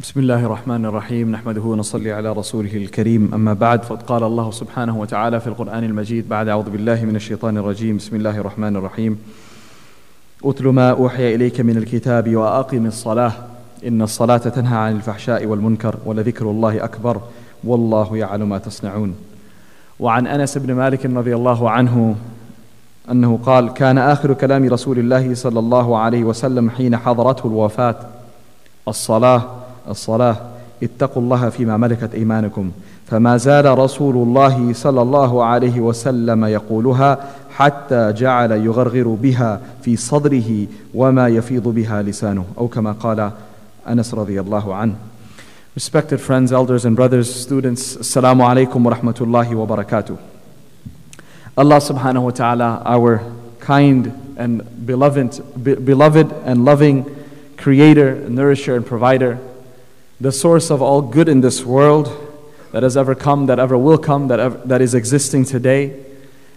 بسم الله الرحمن الرحيم نحمده ونصلي على رسوله الكريم أما بعد فقد قال الله سبحانه وتعالى في القرآن المجيد بعد أعوذ بالله من الشيطان الرجيم بسم الله الرحمن الرحيم أتل ما أوحي إليك من الكتاب وأقم الصلاة إن الصلاة تنهى عن الفحشاء والمنكر ولذكر الله أكبر والله يعلم ما تصنعون وعن أنس بن مالك رضي الله عنه أنه قال كان آخر كلام رسول الله صلى الله عليه وسلم حين حضرته الوفاة الصلاة الصلاة اتقوا الله فيما ملكت ايمانكم فما زال رسول الله صلى الله عليه وسلم يقولها حتى جعل يغرغر بها في صدره وما يفيض بها لسانه أو كما قال انس رضي الله عنه Respected friends, elders and brothers, students, Assalamu alaikum wa rahmatullahi wa barakatuh. Allah subhanahu wa ta'ala, our kind and beloved, be, beloved and loving creator, nourisher and provider, the source of all good in this world that has ever come, that ever will come, that, ever, that is existing today,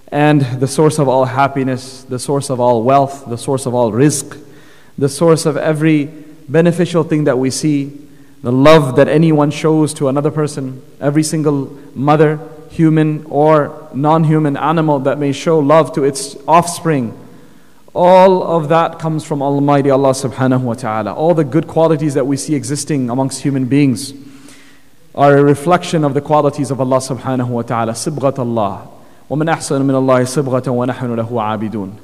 and the source of all happiness, the source of all wealth, the source of all rizq, the source of every beneficial thing that we see, the love that anyone shows to another person, every single mother, human or non human animal that may show love to its offspring. All of that comes from Almighty Allah subhanahu wa ta'ala. All the good qualities that we see existing amongst human beings are a reflection of the qualities of Allah subhanahu wa ta'ala. Sibghat Allah. وَمَنْ أَحْسَنُ مِنَ اللَّهِ صِبْغَةً وَنَحْنُ لَهُ عَابِدُونَ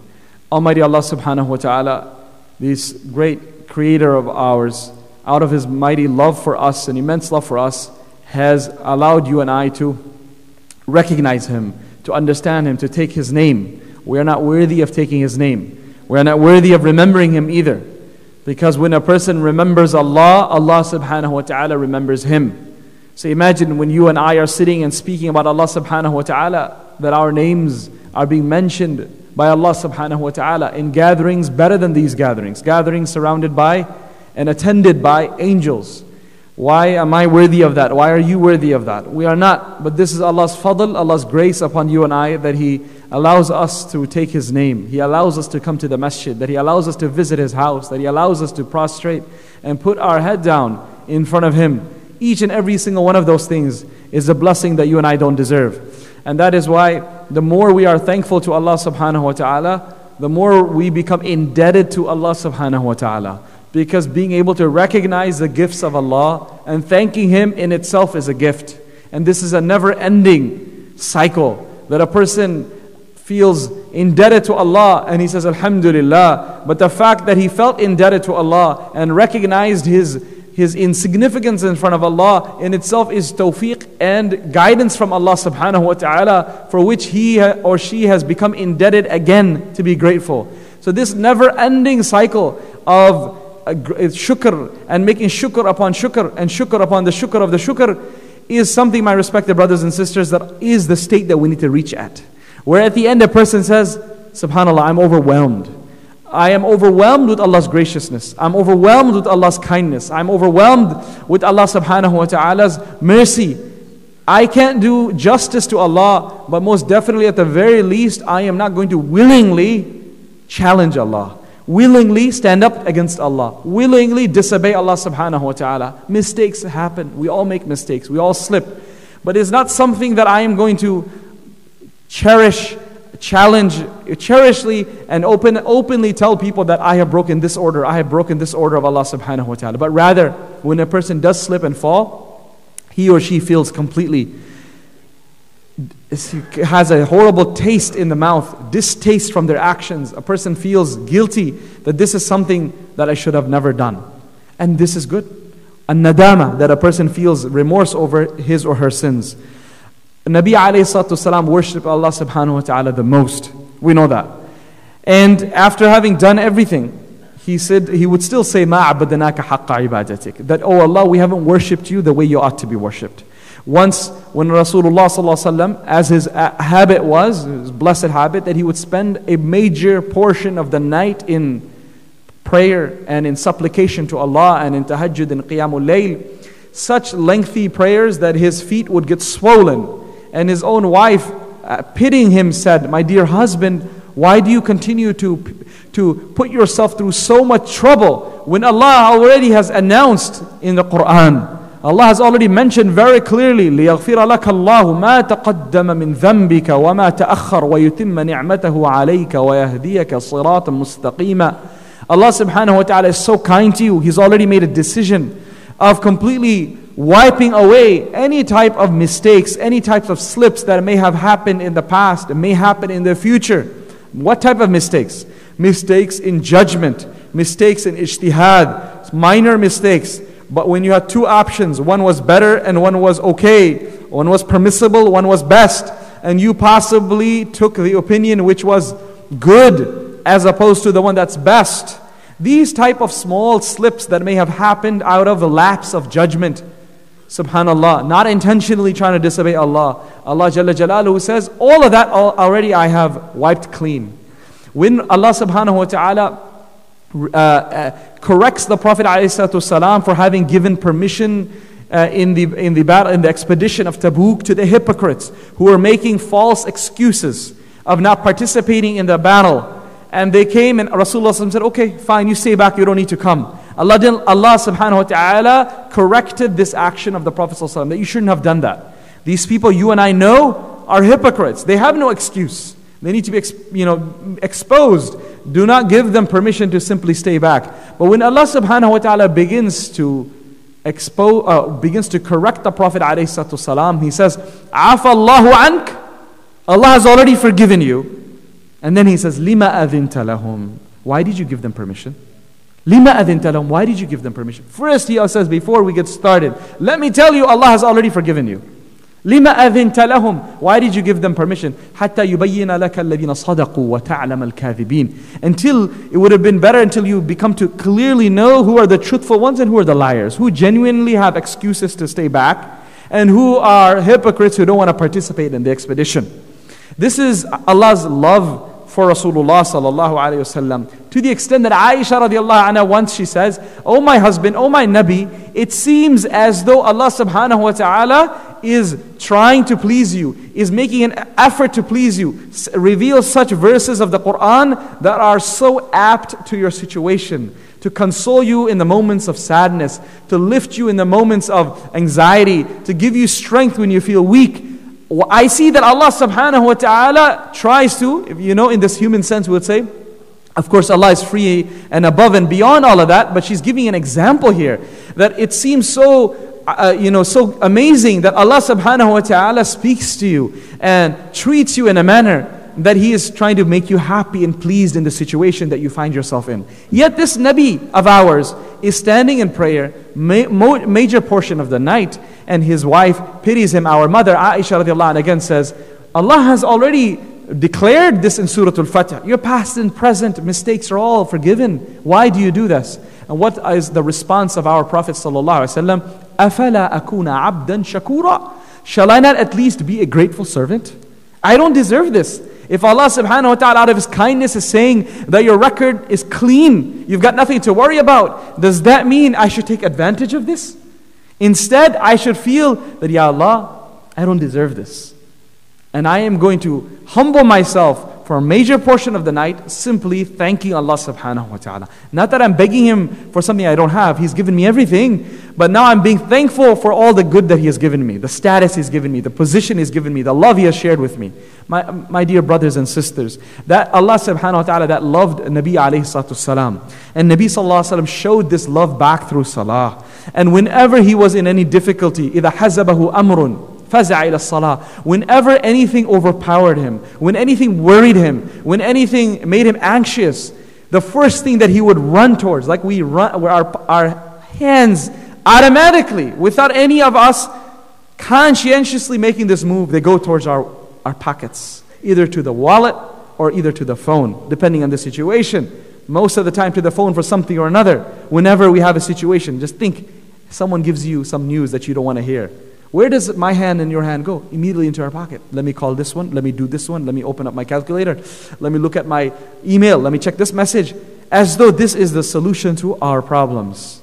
Almighty Allah subhanahu wa ta'ala, this great creator of ours, out of his mighty love for us and immense love for us, has allowed you and I to recognize him, to understand him, to take his name. We are not worthy of taking his name. We are not worthy of remembering him either. Because when a person remembers Allah, Allah subhanahu wa ta'ala remembers him. So imagine when you and I are sitting and speaking about Allah subhanahu wa ta'ala, that our names are being mentioned by Allah subhanahu wa ta'ala in gatherings better than these gatherings, gatherings surrounded by and attended by angels. Why am I worthy of that? Why are you worthy of that? We are not. But this is Allah's fadl, Allah's grace upon you and I that He allows us to take His name. He allows us to come to the masjid, that He allows us to visit His house, that He allows us to prostrate and put our head down in front of Him. Each and every single one of those things is a blessing that you and I don't deserve. And that is why the more we are thankful to Allah subhanahu wa ta'ala, the more we become indebted to Allah subhanahu wa ta'ala. Because being able to recognize the gifts of Allah and thanking Him in itself is a gift. And this is a never ending cycle that a person feels indebted to Allah and he says, Alhamdulillah. But the fact that he felt indebted to Allah and recognized his, his insignificance in front of Allah in itself is tawfiq and guidance from Allah subhanahu wa ta'ala for which he or she has become indebted again to be grateful. So, this never ending cycle of uh, uh, shukr and making shukr upon shukr and shukr upon the shukr of the shukr is something, my respected brothers and sisters, that is the state that we need to reach at. Where at the end a person says, Subhanallah, I'm overwhelmed. I am overwhelmed with Allah's graciousness. I'm overwhelmed with Allah's kindness. I'm overwhelmed with Allah subhanahu wa ta'ala's mercy. I can't do justice to Allah, but most definitely, at the very least, I am not going to willingly challenge Allah willingly stand up against Allah, willingly disobey Allah subhanahu wa ta'ala. Mistakes happen. We all make mistakes. We all slip. But it's not something that I am going to cherish, challenge, cherishly, and open, openly tell people that I have broken this order, I have broken this order of Allah subhanahu wa ta'ala. But rather, when a person does slip and fall, he or she feels completely has a horrible taste in the mouth, distaste from their actions. A person feels guilty that this is something that I should have never done. And this is good. A nadama, that a person feels remorse over his or her sins. Nabi alayhi worshipped Allah subhanahu wa ta'ala the most. We know that. And after having done everything, he said he would still say, Ma abadnaka haqqa ibadatik. That, oh Allah, we haven't worshipped you the way you ought to be worshipped. Once, when Rasulullah, sallallahu as his uh, habit was, his blessed habit, that he would spend a major portion of the night in prayer and in supplication to Allah and in tahajjud and qiyamul layl, such lengthy prayers that his feet would get swollen And his own wife, uh, pitying him, said, My dear husband, why do you continue to, to put yourself through so much trouble when Allah already has announced in the Quran. Allah has already mentioned very clearly ليغفر لك الله ما تقدم من ذنبك وما تأخر ويتم نعمته عليك ويهديك صراطا مستقيما Allah subhanahu wa ta'ala is so kind to you. He's already made a decision of completely wiping away any type of mistakes, any types of slips that may have happened in the past and may happen in the future. What type of mistakes? Mistakes in judgment, mistakes in ijtihad, minor mistakes. But when you had two options, one was better and one was okay, one was permissible, one was best, and you possibly took the opinion which was good as opposed to the one that's best. These type of small slips that may have happened out of the lapse of judgment. Subhanallah, not intentionally trying to disobey Allah. Allah Jalla Jalaluhu says, all of that already I have wiped clean. When Allah subhanahu wa ta'ala uh, uh, corrects the Prophet ﷺ for having given permission uh, in, the, in, the battle, in the expedition of Tabuk to the hypocrites who were making false excuses of not participating in the battle. And they came and Rasulullah said, okay, fine, you stay back, you don't need to come. Allah, didn't, Allah subhanahu wa ta'ala corrected this action of the Prophet that you shouldn't have done that. These people you and I know are hypocrites. They have no excuse. They need to be you know, exposed. Do not give them permission to simply stay back. But when Allah subhanahu wa ta'ala begins to expose, uh, begins to correct the Prophet alayhi he says, Afa Allahu ank. Allah has already forgiven you. And then he says, Lima adhinta lahum. Why did you give them permission? Lima adintalum. Why did you give them permission? First, he says, before we get started, let me tell you, Allah has already forgiven you. Lima adintalahum. Why did you give them permission? Hatta yubayyina laka sadaqu wa ta'lam al Until, it would have been better until you become to clearly know who are the truthful ones and who are the liars, who genuinely have excuses to stay back, and who are hypocrites who don't want to participate in the expedition. This is Allah's love for Rasulullah sallallahu alayhi wasallam to the extent that Aisha radiallahu anha once she says, "Oh my husband, oh my Nabi, it seems as though Allah subhanahu wa taala is trying to please you, is making an effort to please you, reveal such verses of the Quran that are so apt to your situation." To console you in the moments of sadness, to lift you in the moments of anxiety, to give you strength when you feel weak, I see that Allah subhanahu wa ta'ala tries to, you know, in this human sense, we would say, of course, Allah is free and above and beyond all of that, but she's giving an example here that it seems so, uh, you know, so amazing that Allah subhanahu wa ta'ala speaks to you and treats you in a manner that He is trying to make you happy and pleased in the situation that you find yourself in. Yet this Nabi of ours is standing in prayer, ma- major portion of the night, and his wife pities him. Our mother Aisha radiallahu anha again says, Allah has already declared this in Surah Al-Fath. Your past and present mistakes are all forgiven. Why do you do this? And what is the response of our Prophet sallallahu أَفَلَا أَكُونَ عَبْدًا Shall I not at least be a grateful servant? I don't deserve this. If Allah subhanahu wa ta'ala out of His kindness is saying that your record is clean, you've got nothing to worry about, does that mean I should take advantage of this? Instead, I should feel that, Ya Allah, I don't deserve this. And I am going to humble myself for a major portion of the night simply thanking Allah subhanahu wa ta'ala. Not that I'm begging Him for something I don't have, He's given me everything, but now I'm being thankful for all the good that He has given me, the status He's given me, the position He's given me, the love He has shared with me. My, my dear brothers and sisters, that Allah subhanahu wa ta'ala that loved Nabi alayhi salatu salam. And Nabi sallallahu alayhi wa showed this love back through salah. And whenever he was in any difficulty, إِذَا حَزَبَهُ أَمْرٌ فزع إلى الصلاة. Whenever anything overpowered him, when anything worried him, when anything made him anxious, the first thing that he would run towards, like we run, where our, our hands automatically, without any of us conscientiously making this move, they go towards our, our pockets, either to the wallet or either to the phone, depending on the situation. Most of the time to the phone for something or another. Whenever we have a situation, just think someone gives you some news that you don't want to hear. Where does my hand and your hand go? Immediately into our pocket. Let me call this one. Let me do this one. Let me open up my calculator. Let me look at my email. Let me check this message. As though this is the solution to our problems.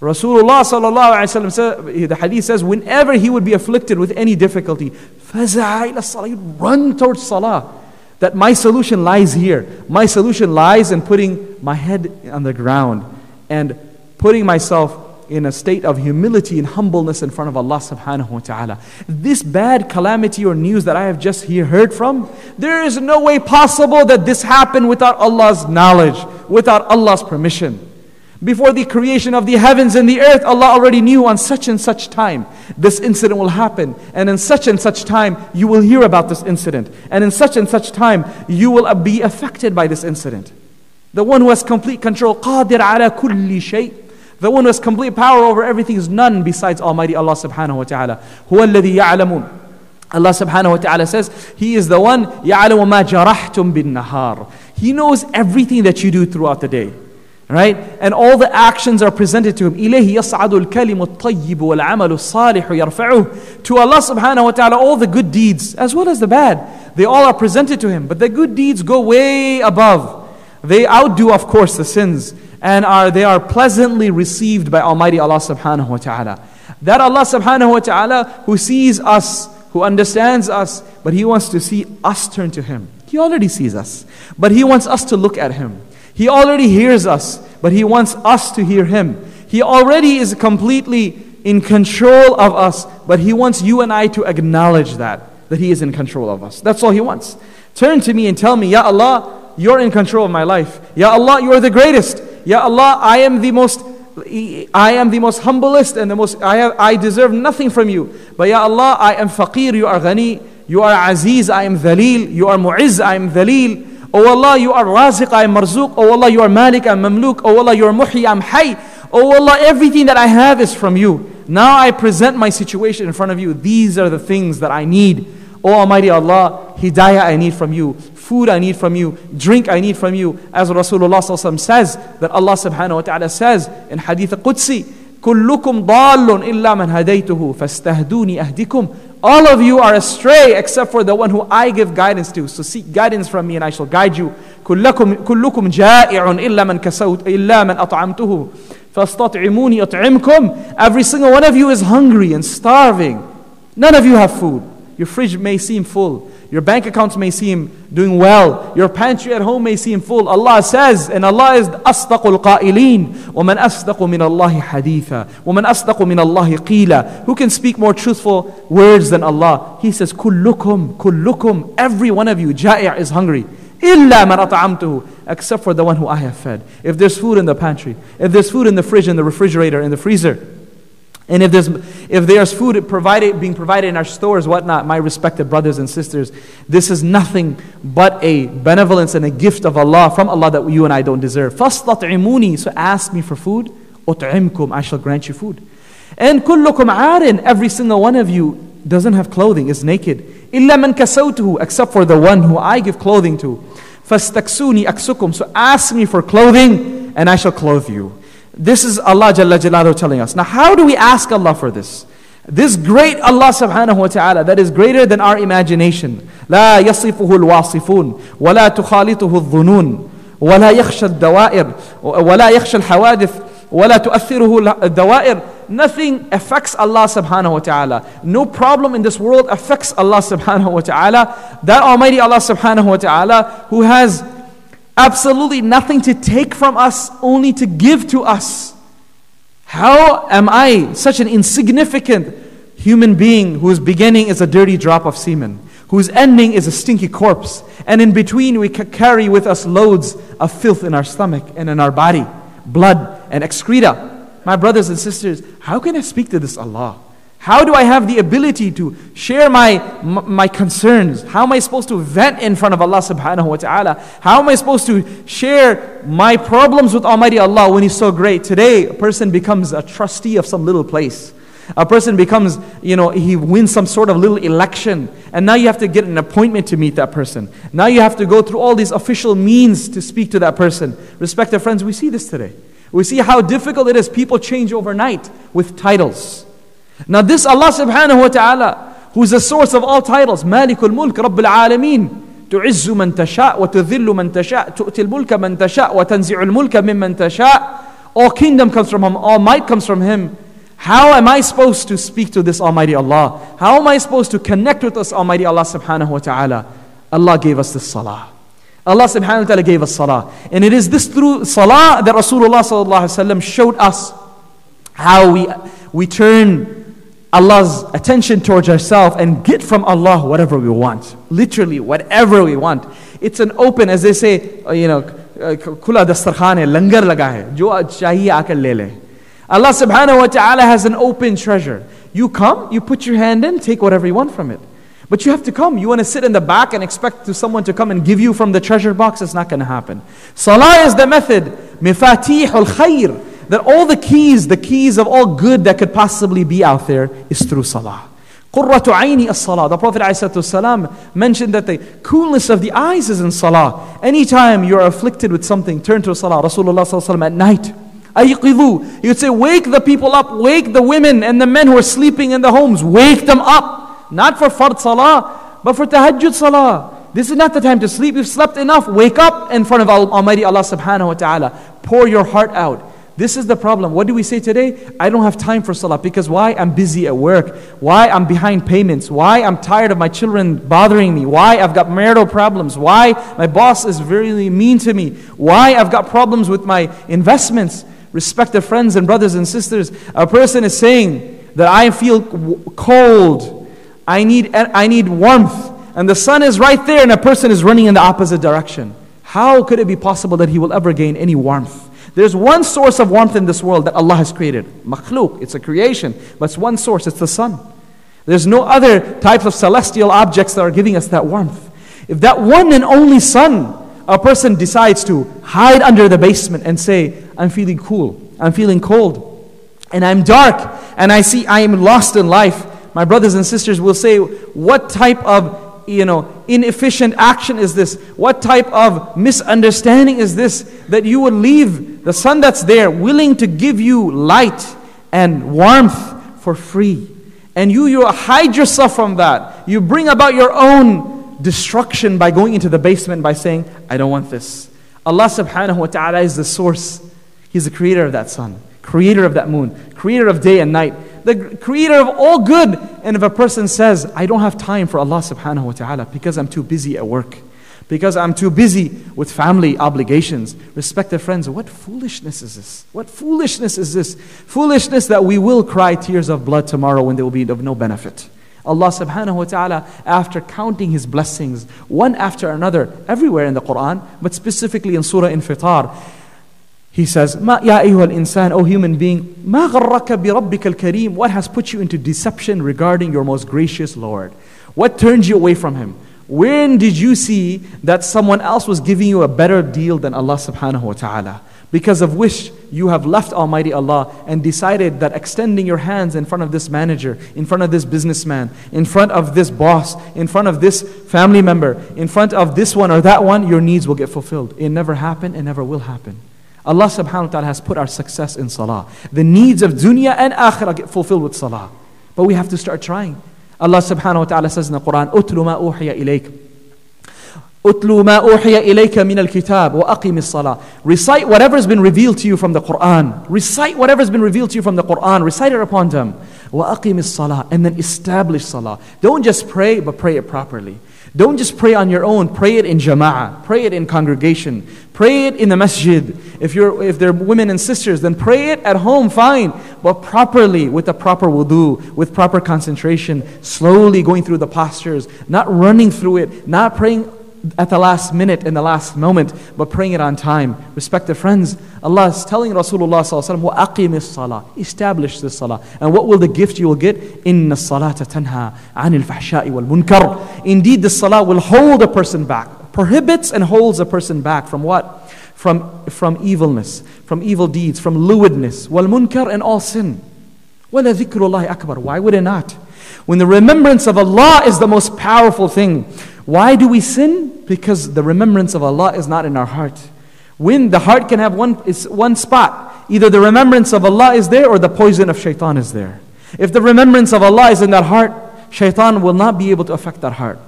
Rasulullah sallallahu alaihi wasallam, the hadith says, whenever he would be afflicted with any difficulty, he would run towards salah. That my solution lies here. My solution lies in putting my head on the ground and putting myself in a state of humility and humbleness in front of Allah subhanahu wa ta'ala. This bad calamity or news that I have just here heard from, there is no way possible that this happened without Allah's knowledge, without Allah's permission. Before the creation of the heavens and the earth, Allah already knew on such and such time this incident will happen. And in such and such time, you will hear about this incident. And in such and such time, you will be affected by this incident. The one who has complete control, قادر على كل شيء. The one who has complete power over everything is none besides Almighty Allah subhanahu wa ta'ala. هو الذي يعلم Allah subhanahu wa ta'ala says, He is the one يعلم ما جرحتم بالنهار. He knows everything that you do throughout the day. Right? And all the actions are presented to him. إليه يصعد الكلم الطيب والعمل الصالح يرفعه. To Allah subhanahu wa ta'ala, all the good deeds as well as the bad, they all are presented to him. But the good deeds go way above. They outdo, of course, the sins. And are, they are pleasantly received by Almighty Allah subhanahu wa ta'ala. That Allah subhanahu wa ta'ala who sees us, who understands us, but He wants to see us turn to Him. He already sees us, but He wants us to look at Him. He already hears us, but He wants us to hear Him. He already is completely in control of us, but He wants you and I to acknowledge that, that He is in control of us. That's all He wants. Turn to me and tell me, Ya Allah, you're in control of my life. Ya Allah, you are the greatest. Ya Allah, I am the most I am the most humblest and the most I have I deserve nothing from you. But Ya Allah, I am faqir, you are ghani, you are aziz, I am dhalil, you are mu'izz, I am dhalil. Oh Allah, you are raziq, I am marzuq. Oh Allah, you are malik, I am mamluk. Oh Allah, you are muhyi, I am hay. Oh Allah, everything that I have is from you. Now I present my situation in front of you. These are the things that I need. Oh Almighty Allah, hidayah I need from you. Food I need from you. Drink I need from you. As Rasulullah says, that Allah subhanahu wa ta'ala says in Hadith Qudsi, كلكم ضال إلا من هديته فاستهدوني أهدكم all of you are astray except for the one who I give guidance to. So seek guidance from me and I shall guide you. كلكم كلكم جائع إلا من كسوت إلا من أطعمته فاستطعموني أطعمكم. Every single one of you is hungry and starving. None of you have food. Your fridge may seem full. Your bank accounts may seem doing well. Your pantry at home may seem full. Allah says, and Allah is أصدق القائلين ومن أصدق من الله حديثا ومن أصدق من الله قيلا Who can speak more truthful words than Allah? He says, كلكم كلكم Every one of you, جائع is hungry. إلا من أطعمته Except for the one who I have fed. If there's food in the pantry, if there's food in the fridge, in the refrigerator, in the freezer, and if there's, if there's food provided, being provided in our stores, whatnot, my respected brothers and sisters, this is nothing but a benevolence and a gift of Allah, from Allah that you and I don't deserve. فَاسْتَطْعِمُونِي So ask me for food, أُطْعِمْكُمْ I shall grant you food. And كُلُّكُمْ عَارٍ Every single one of you doesn't have clothing, is naked. إِلَّا مَنْ كَسَوْتُهُ Except for the one who I give clothing to. فَاسْتَكْسُونِي أَكْسُكُمْ So ask me for clothing, and I shall clothe you. This is Allah Jalla Jalaluhu telling us. Now, how do we ask Allah for this? This great Allah subhanahu wa ta'ala that is greater than our imagination. لا يصفه الواصفون ولا تخالطه الظنون ولا يخشى الدوائر ولا يخشى الحوادث ولا تؤثره الدوائر Nothing affects Allah subhanahu wa ta'ala. No problem in this world affects Allah subhanahu wa ta'ala. That Almighty Allah subhanahu wa ta'ala who has absolutely nothing to take from us, only to give to us. How am I such an insignificant human being whose beginning is a dirty drop of semen, whose ending is a stinky corpse, and in between we carry with us loads of filth in our stomach and in our body, blood and excreta? My brothers and sisters, how can I speak to this Allah? How do I have the ability to share my, my concerns? How am I supposed to vent in front of Allah subhanahu wa ta'ala? How am I supposed to share my problems with Almighty Allah when He's so great? Today, a person becomes a trustee of some little place. A person becomes, you know, he wins some sort of little election. And now you have to get an appointment to meet that person. Now you have to go through all these official means to speak to that person. Respected friends, we see this today. We see how difficult it is. People change overnight with titles. Now this Allah subhanahu wa ta'ala, who is the source of all titles, Malikul Mulk, Rabbul Alameen, تعز من تشاء وتذل من تشاء تؤتي الملك من تشاء وتنزع الملك ممن تشاء all kingdom comes from him all might comes from him how am I supposed to speak to this Almighty Allah how am I supposed to connect with this Almighty Allah subhanahu wa ta'ala Allah gave us this salah. Allah subhanahu wa ta'ala gave us salah. And it is this through salah that Rasulullah sallallahu alaihi wasallam showed us how we, we turn Allah's attention towards ourselves and get from Allah whatever we want. Literally, whatever we want. It's an open, as they say, uh, you know, kula dastarkhan hai, langar laga hai. Jo chahiye aakar. Allah subhanahu wa ta'ala has an open treasure. You come, you put your hand in, take whatever you want from it. But you have to come. You want to sit in the back and expect to someone to come and give you from the treasure box? It's not going to happen. Salah is the method. Mifatih al khair. That all the keys, the keys of all good that could possibly be out there is through salah. Qurratu aini as-salah. The Prophet ﷺ mentioned that the coolness of the eyes is in salah. Anytime you're afflicted with something, turn to salah. Rasulullah ﷺ at night. Ayqidu. He would say, wake the people up, wake the women and the men who are sleeping in the homes, wake them up. Not for fard salah, but for tahajjud salah. This is not the time to sleep. You've slept enough. Wake up in front of Almighty Allah subhanahu wa ta'ala. Pour your heart out. This is the problem. What do we say today? I don't have time for salah because why? I'm busy at work. Why? I'm behind payments. Why? I'm tired of my children bothering me. Why? I've got marital problems. Why? My boss is very mean to me. Why? I've got problems with my investments. Respected friends and brothers and sisters, a person is saying that I feel cold I need, I need warmth. And the sun is right there, and a person is running in the opposite direction. How could it be possible that he will ever gain any warmth? There's one source of warmth in this world that Allah has created. Makhluk, it's a creation, but it's one source, it's the sun. There's no other types of celestial objects that are giving us that warmth. If that one and only sun, a person decides to hide under the basement and say, I'm feeling cool, I'm feeling cold, and I'm dark, and I see I am lost in life, my brothers and sisters will say, what type of you know, inefficient action is this? What type of misunderstanding is this that you would leave the sun that's there willing to give you light and warmth for free? And you, you hide yourself from that. You bring about your own destruction by going into the basement by saying, I don't want this. Allah subhanahu wa ta'ala is the source. He's the creator of that sun, creator of that moon, creator of day and night the creator of all good. And if a person says, I don't have time for Allah subhanahu wa ta'ala because I'm too busy at work, because I'm too busy with family obligations. Respected friends, what foolishness is this? What foolishness is this? Foolishness that we will cry tears of blood tomorrow when they will be of no benefit. Allah subhanahu wa ta'ala, after counting His blessings one after another everywhere in the Quran, but specifically in Surah Infitar, he says, ما يا أيها الإنسان, O human being, ما غرك بربك الكريم? What has put you into deception regarding your most gracious Lord? What turned you away from Him? When did you see that someone else was giving you a better deal than Allah subhanahu wa ta'ala? Because of which you have left Almighty Allah and decided that extending your hands in front of this manager, in front of this businessman, in front of this boss, in front of this family member, in front of this one or that one, your needs will get fulfilled. It never happened and never will happen. Allah subhanahu wa ta'ala has put our success in salah. The needs of dunya and akhirah get fulfilled with salah. But we have to start trying. Allah subhanahu wa ta'ala says in the Quran, أُتْلُ مَا أُوحِيَ إِلَيْكَ أُتْلُ مَا أُوحِيَ إِلَيْكَ مِنَ الْكِتَابِ وَأَقِمِ الصَّلَاةِ Recite whatever has been revealed to you from the Quran. Recite whatever has been revealed to you from the Quran. Recite it upon them. وَأَقِمِ الصَّلَاةِ And then establish salah. Don't just pray, but pray it properly. Don't just pray on your own, pray it in jama'ah, pray it in congregation, pray it in the masjid. If, you're, if they're women and sisters, then pray it at home, fine, but properly, with the proper wudu, with proper concentration, slowly going through the postures, not running through it, not praying at the last minute, in the last moment, but praying it on time. Respected friends, Allah is telling Rasulullah وَأَقِمِ salah. Establish this salah. And what will the gift you will get? إِنَّ الصَّلَاةَ تَنْهَى عَنِ الْفَحْشَاءِ وَالْمُنْكَرِ Indeed, the salah will hold a person back. prohibits and holds a person back from what? From, from evilness, from evil deeds, from lewdness, wal munkar and all sin. Wala dhikrullah akbar. Why would it not? When the remembrance of Allah is the most powerful thing, why do we sin? Because the remembrance of Allah is not in our heart. When the heart can have one, is one spot, either the remembrance of Allah is there or the poison of shaitan is there. If the remembrance of Allah is in that heart, shaitan will not be able to affect that heart.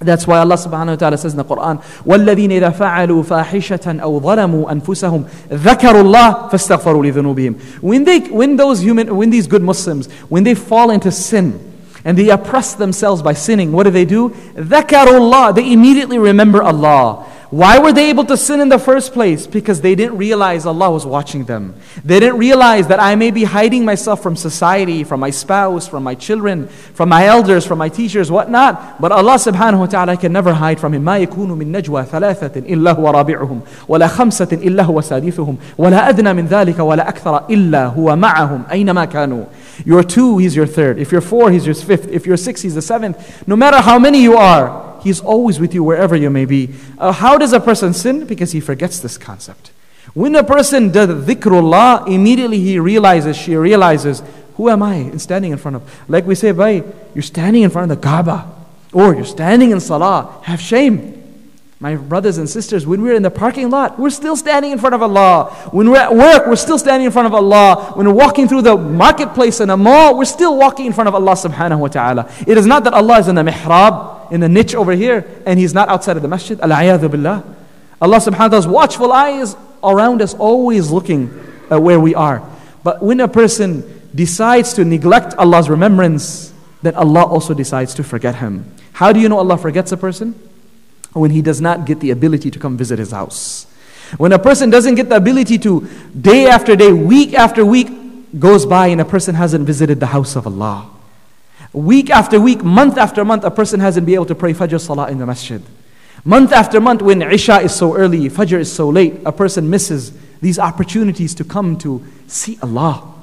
That's why Allah subhanahu wa ta'ala says in the Quran, وَالَّذِينَ إِذَا فَعَلُوا فَاحِشَةً أَوْ ظَلَمُوا أَنفُسَهُمْ ذَكَرُوا اللَّهِ فَاسْتَغْفَرُوا لِذُنُوبِهِمْ When they, when those human, when these good Muslims, when they fall into sin, and they oppress themselves by sinning, what do they do? ذَكَرُوا They immediately remember Allah. Why were they able to sin in the first place? Because they didn't realize Allah was watching them. They didn't realize that I may be hiding myself from society, from my spouse, from my children, from my elders, from my teachers, whatnot. But Allah subhanahu wa ta'ala can never hide from him. ما يكون من نجوى ثلاثة إلا هو رابعهم ولا خمسة إلا هو سادسهم ولا أدنى من ذلك ولا أكثر إلا هو معهم أينما كانوا. You're two, he's your third. If you're four, he's your fifth. If you're six, he's the seventh. No matter how many you are, He's always with you wherever you may be. Uh, how does a person sin? Because he forgets this concept. When a person does dhikrullah, immediately he realizes, she realizes, who am I standing in front of? Like we say, Bhai, you're standing in front of the Kaaba. Or you're standing in Salah. Have shame. My brothers and sisters, when we're in the parking lot, we're still standing in front of Allah. When we're at work, we're still standing in front of Allah. When we're walking through the marketplace in a mall, we're still walking in front of Allah subhanahu wa ta'ala. It is not that Allah is in the mihrab in the niche over here and he's not outside of the masjid. Al-ayadhu billah. Allah subhanahu wa ta'ala's watchful eyes around us, always looking at where we are. But when a person decides to neglect Allah's remembrance, then Allah also decides to forget him. How do you know Allah forgets a person? When he does not get the ability to come visit his house. When a person doesn't get the ability to, day after day, week after week goes by, and a person hasn't visited the house of Allah. Week after week, month after month, a person hasn't been able to pray Fajr Salah in the masjid. Month after month, when Isha is so early, Fajr is so late, a person misses these opportunities to come to see Allah.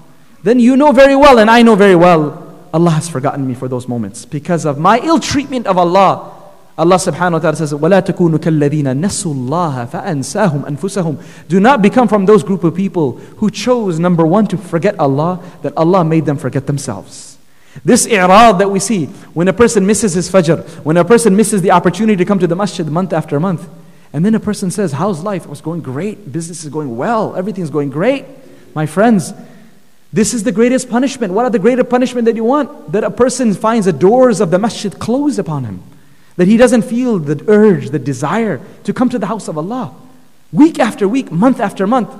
Then you know very well, and I know very well, Allah has forgotten me for those moments because of my ill treatment of Allah. Allah subhanahu wa ta'ala says, وَلَا تَكُونُوا كَالَّذِينَ نَسُوا اللَّهَ فَأَنْسَاهُمْ أَنفُسَهُم Do not become from those group of people who chose, number one, to forget Allah, that Allah made them forget themselves. This i'rad that we see, when a person misses his fajr, when a person misses the opportunity to come to the masjid month after month, and then a person says, How's life? It was going great. Business is going well. Everything's going great. My friends, this is the greatest punishment. What are the greater punishment that you want? That a person finds the doors of the masjid closed upon him. That he doesn't feel the urge, the desire to come to the house of Allah. Week after week, month after month.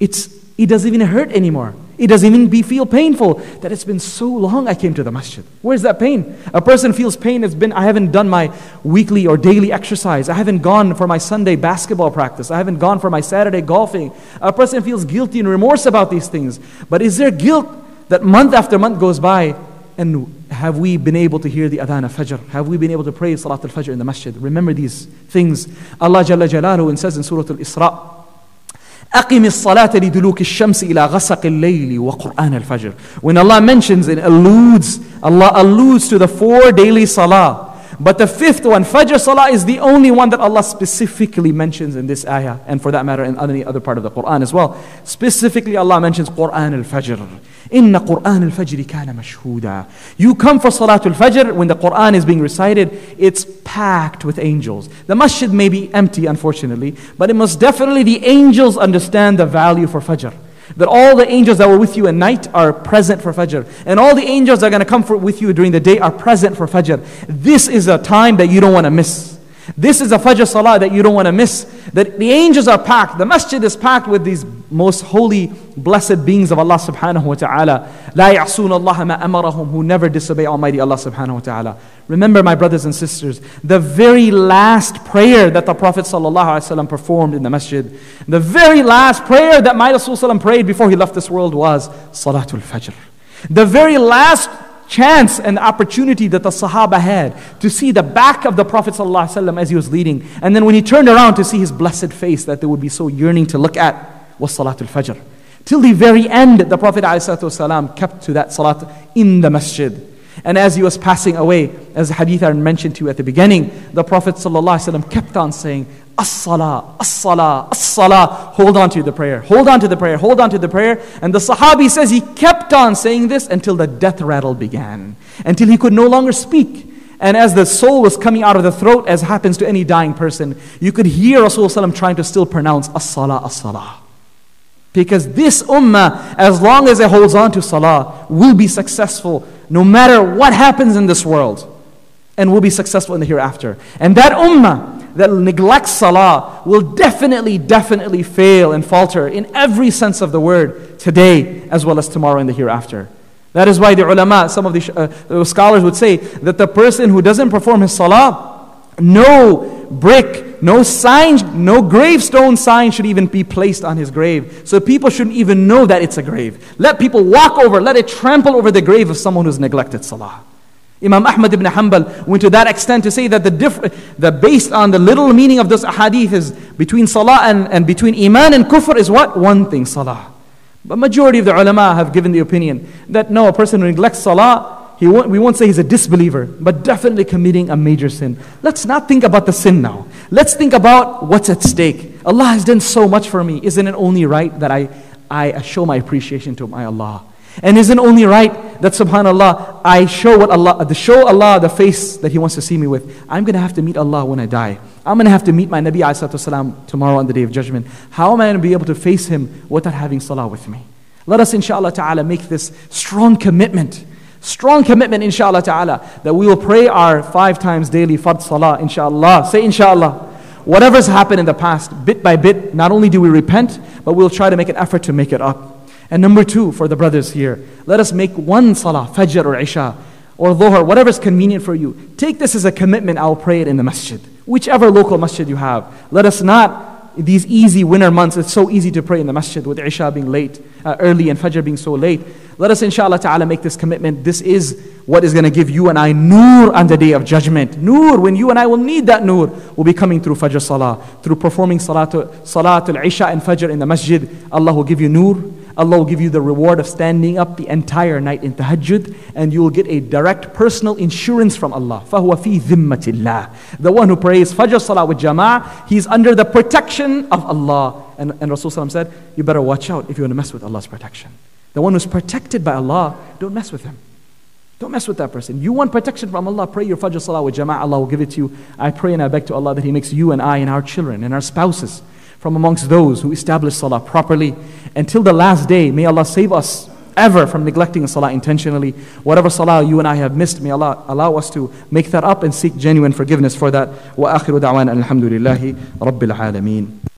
It's, it doesn't even hurt anymore. It doesn't even be, feel painful that it's been so long I came to the masjid. Where's that pain? A person feels pain. It's been, I haven't done my weekly or daily exercise. I haven't gone for my Sunday basketball practice. I haven't gone for my Saturday golfing. A person feels guilty and remorse about these things. But is there guilt that month after month goes by and have we been able to hear the adhan of Fajr? Have we been able to pray Salat al Fajr in the masjid? Remember these things. Allah Jalla Jalaluhu says in Surah Al Isra, أقم الصلاة لدلوك الشمس إلى غسق الليل وقرآن الفجر. When Allah mentions and alludes, Allah alludes to the four daily salah. but the fifth one, Fajr Salah, is the only one that Allah specifically mentions in this ayah, and for that matter, in any other part of the Quran as well. Specifically, Allah mentions Quran al Fajr. Inna Quran al Fajr kana mashhuda. You come for Salatul Fajr when the Quran is being recited, it's packed with angels. The masjid may be empty, unfortunately, but it must definitely, the angels understand the value for Fajr. That all the angels that were with you at night are present for Fajr. And all the angels that are going to come for, with you during the day are present for Fajr. This is a time that you don't want to miss. This is a Fajr Salah that you don't want to miss. That the angels are packed, the masjid is packed with these most holy, blessed beings of Allah subhanahu wa ta'ala. La ya'soon Allah ma amarahum, who never disobey Almighty Allah subhanahu wa ta'ala. Remember, my brothers and sisters, the very last prayer that the Prophet sallallahu alaihi wasallam performed in the masjid, the very last prayer that my Rasul prayed before he left this world was Salatul Fajr. The very last chance and opportunity that the Sahaba had to see the back of the Prophet ﷺ as he was leading. And then when he turned around to see his blessed face that they would be so yearning to look at was Salatul Fajr. Till the very end, the Prophet ﷺ kept to that Salat in the masjid. And as he was passing away, as the hadith I mentioned to you at the beginning, the Prophet ﷺ kept on saying, as-salah, as-salah, as-salah. Hold on to the prayer, hold on to the prayer, hold on to the prayer. And the Sahabi says he kept on saying this until the death rattle began, until he could no longer speak. And as the soul was coming out of the throat, as happens to any dying person, you could hear Rasulullah trying to still pronounce as-salah, as-salah. Because this ummah, as long as it holds on to salah, will be successful no matter what happens in this world. And will be successful in the hereafter. And that ummah that neglects salah will definitely, definitely fail and falter in every sense of the word today as well as tomorrow in the hereafter. That is why the ulama, some of the uh, scholars would say that the person who doesn't perform his salah, no brick, no sign, no gravestone sign should even be placed on his grave. So people shouldn't even know that it's a grave. Let people walk over, let it trample over the grave of someone who's neglected salah. Imam Ahmad ibn Hanbal went to that extent to say that the, diff- the based on the little meaning of this hadith is between salah and, and between iman and kufr is what? One thing, salah. But majority of the ulama have given the opinion that no, a person who neglects salah, he won't, we won't say he's a disbeliever, but definitely committing a major sin. Let's not think about the sin now. Let's think about what's at stake. Allah has done so much for me. Isn't it only right that I, I show my appreciation to my Allah? And isn't only right that subhanAllah, I show what Allah, to show Allah the face that He wants to see me with. I'm going to have to meet Allah when I die. I'm going to have to meet my Nabi والسلام, tomorrow on the day of judgment. How am I going to be able to face Him without having salah with me? Let us inshallah ta'ala make this strong commitment. Strong commitment inshallah ta'ala that we will pray our five times daily fard salah inshallah. Say inshallah. Whatever's happened in the past, bit by bit, not only do we repent, but we'll try to make an effort to make it up. And number two, for the brothers here, let us make one salah, fajr or isha or dhuhr, whatever's convenient for you. Take this as a commitment, I'll pray it in the masjid. Whichever local masjid you have. Let us not, these easy winter months, it's so easy to pray in the masjid with isha being late, uh, early and fajr being so late. Let us inshallah ta'ala make this commitment. This is what is going to give you and I nur on the day of judgment. Nur, when you and I will need that nur, will be coming through fajr salah, through performing salatul, salatul isha and fajr in the masjid. Allah will give you nur. Allah will give you the reward of standing up the entire night in tahajjud and you will get a direct personal insurance from Allah. فَهُوَ فِي ذِمَّةِ اللَّهِ The one who prays Fajr Salah with Jama'ah, he's under the protection of Allah. And, and Rasulullah said, you better watch out if you want to mess with Allah's protection. The one who's protected by Allah, don't mess with him. Don't mess with that person. You want protection from Allah, pray your Fajr Salah with Jama'ah, Allah will give it to you. I pray and I beg to Allah that He makes you and I and our children and our spouses from amongst those who establish salah properly until the last day. May Allah save us ever from neglecting salah intentionally. Whatever salah you and I have missed, may Allah allow us to make that up and seek genuine forgiveness for that. وآخر دعوانا الحمد لله رب العالمين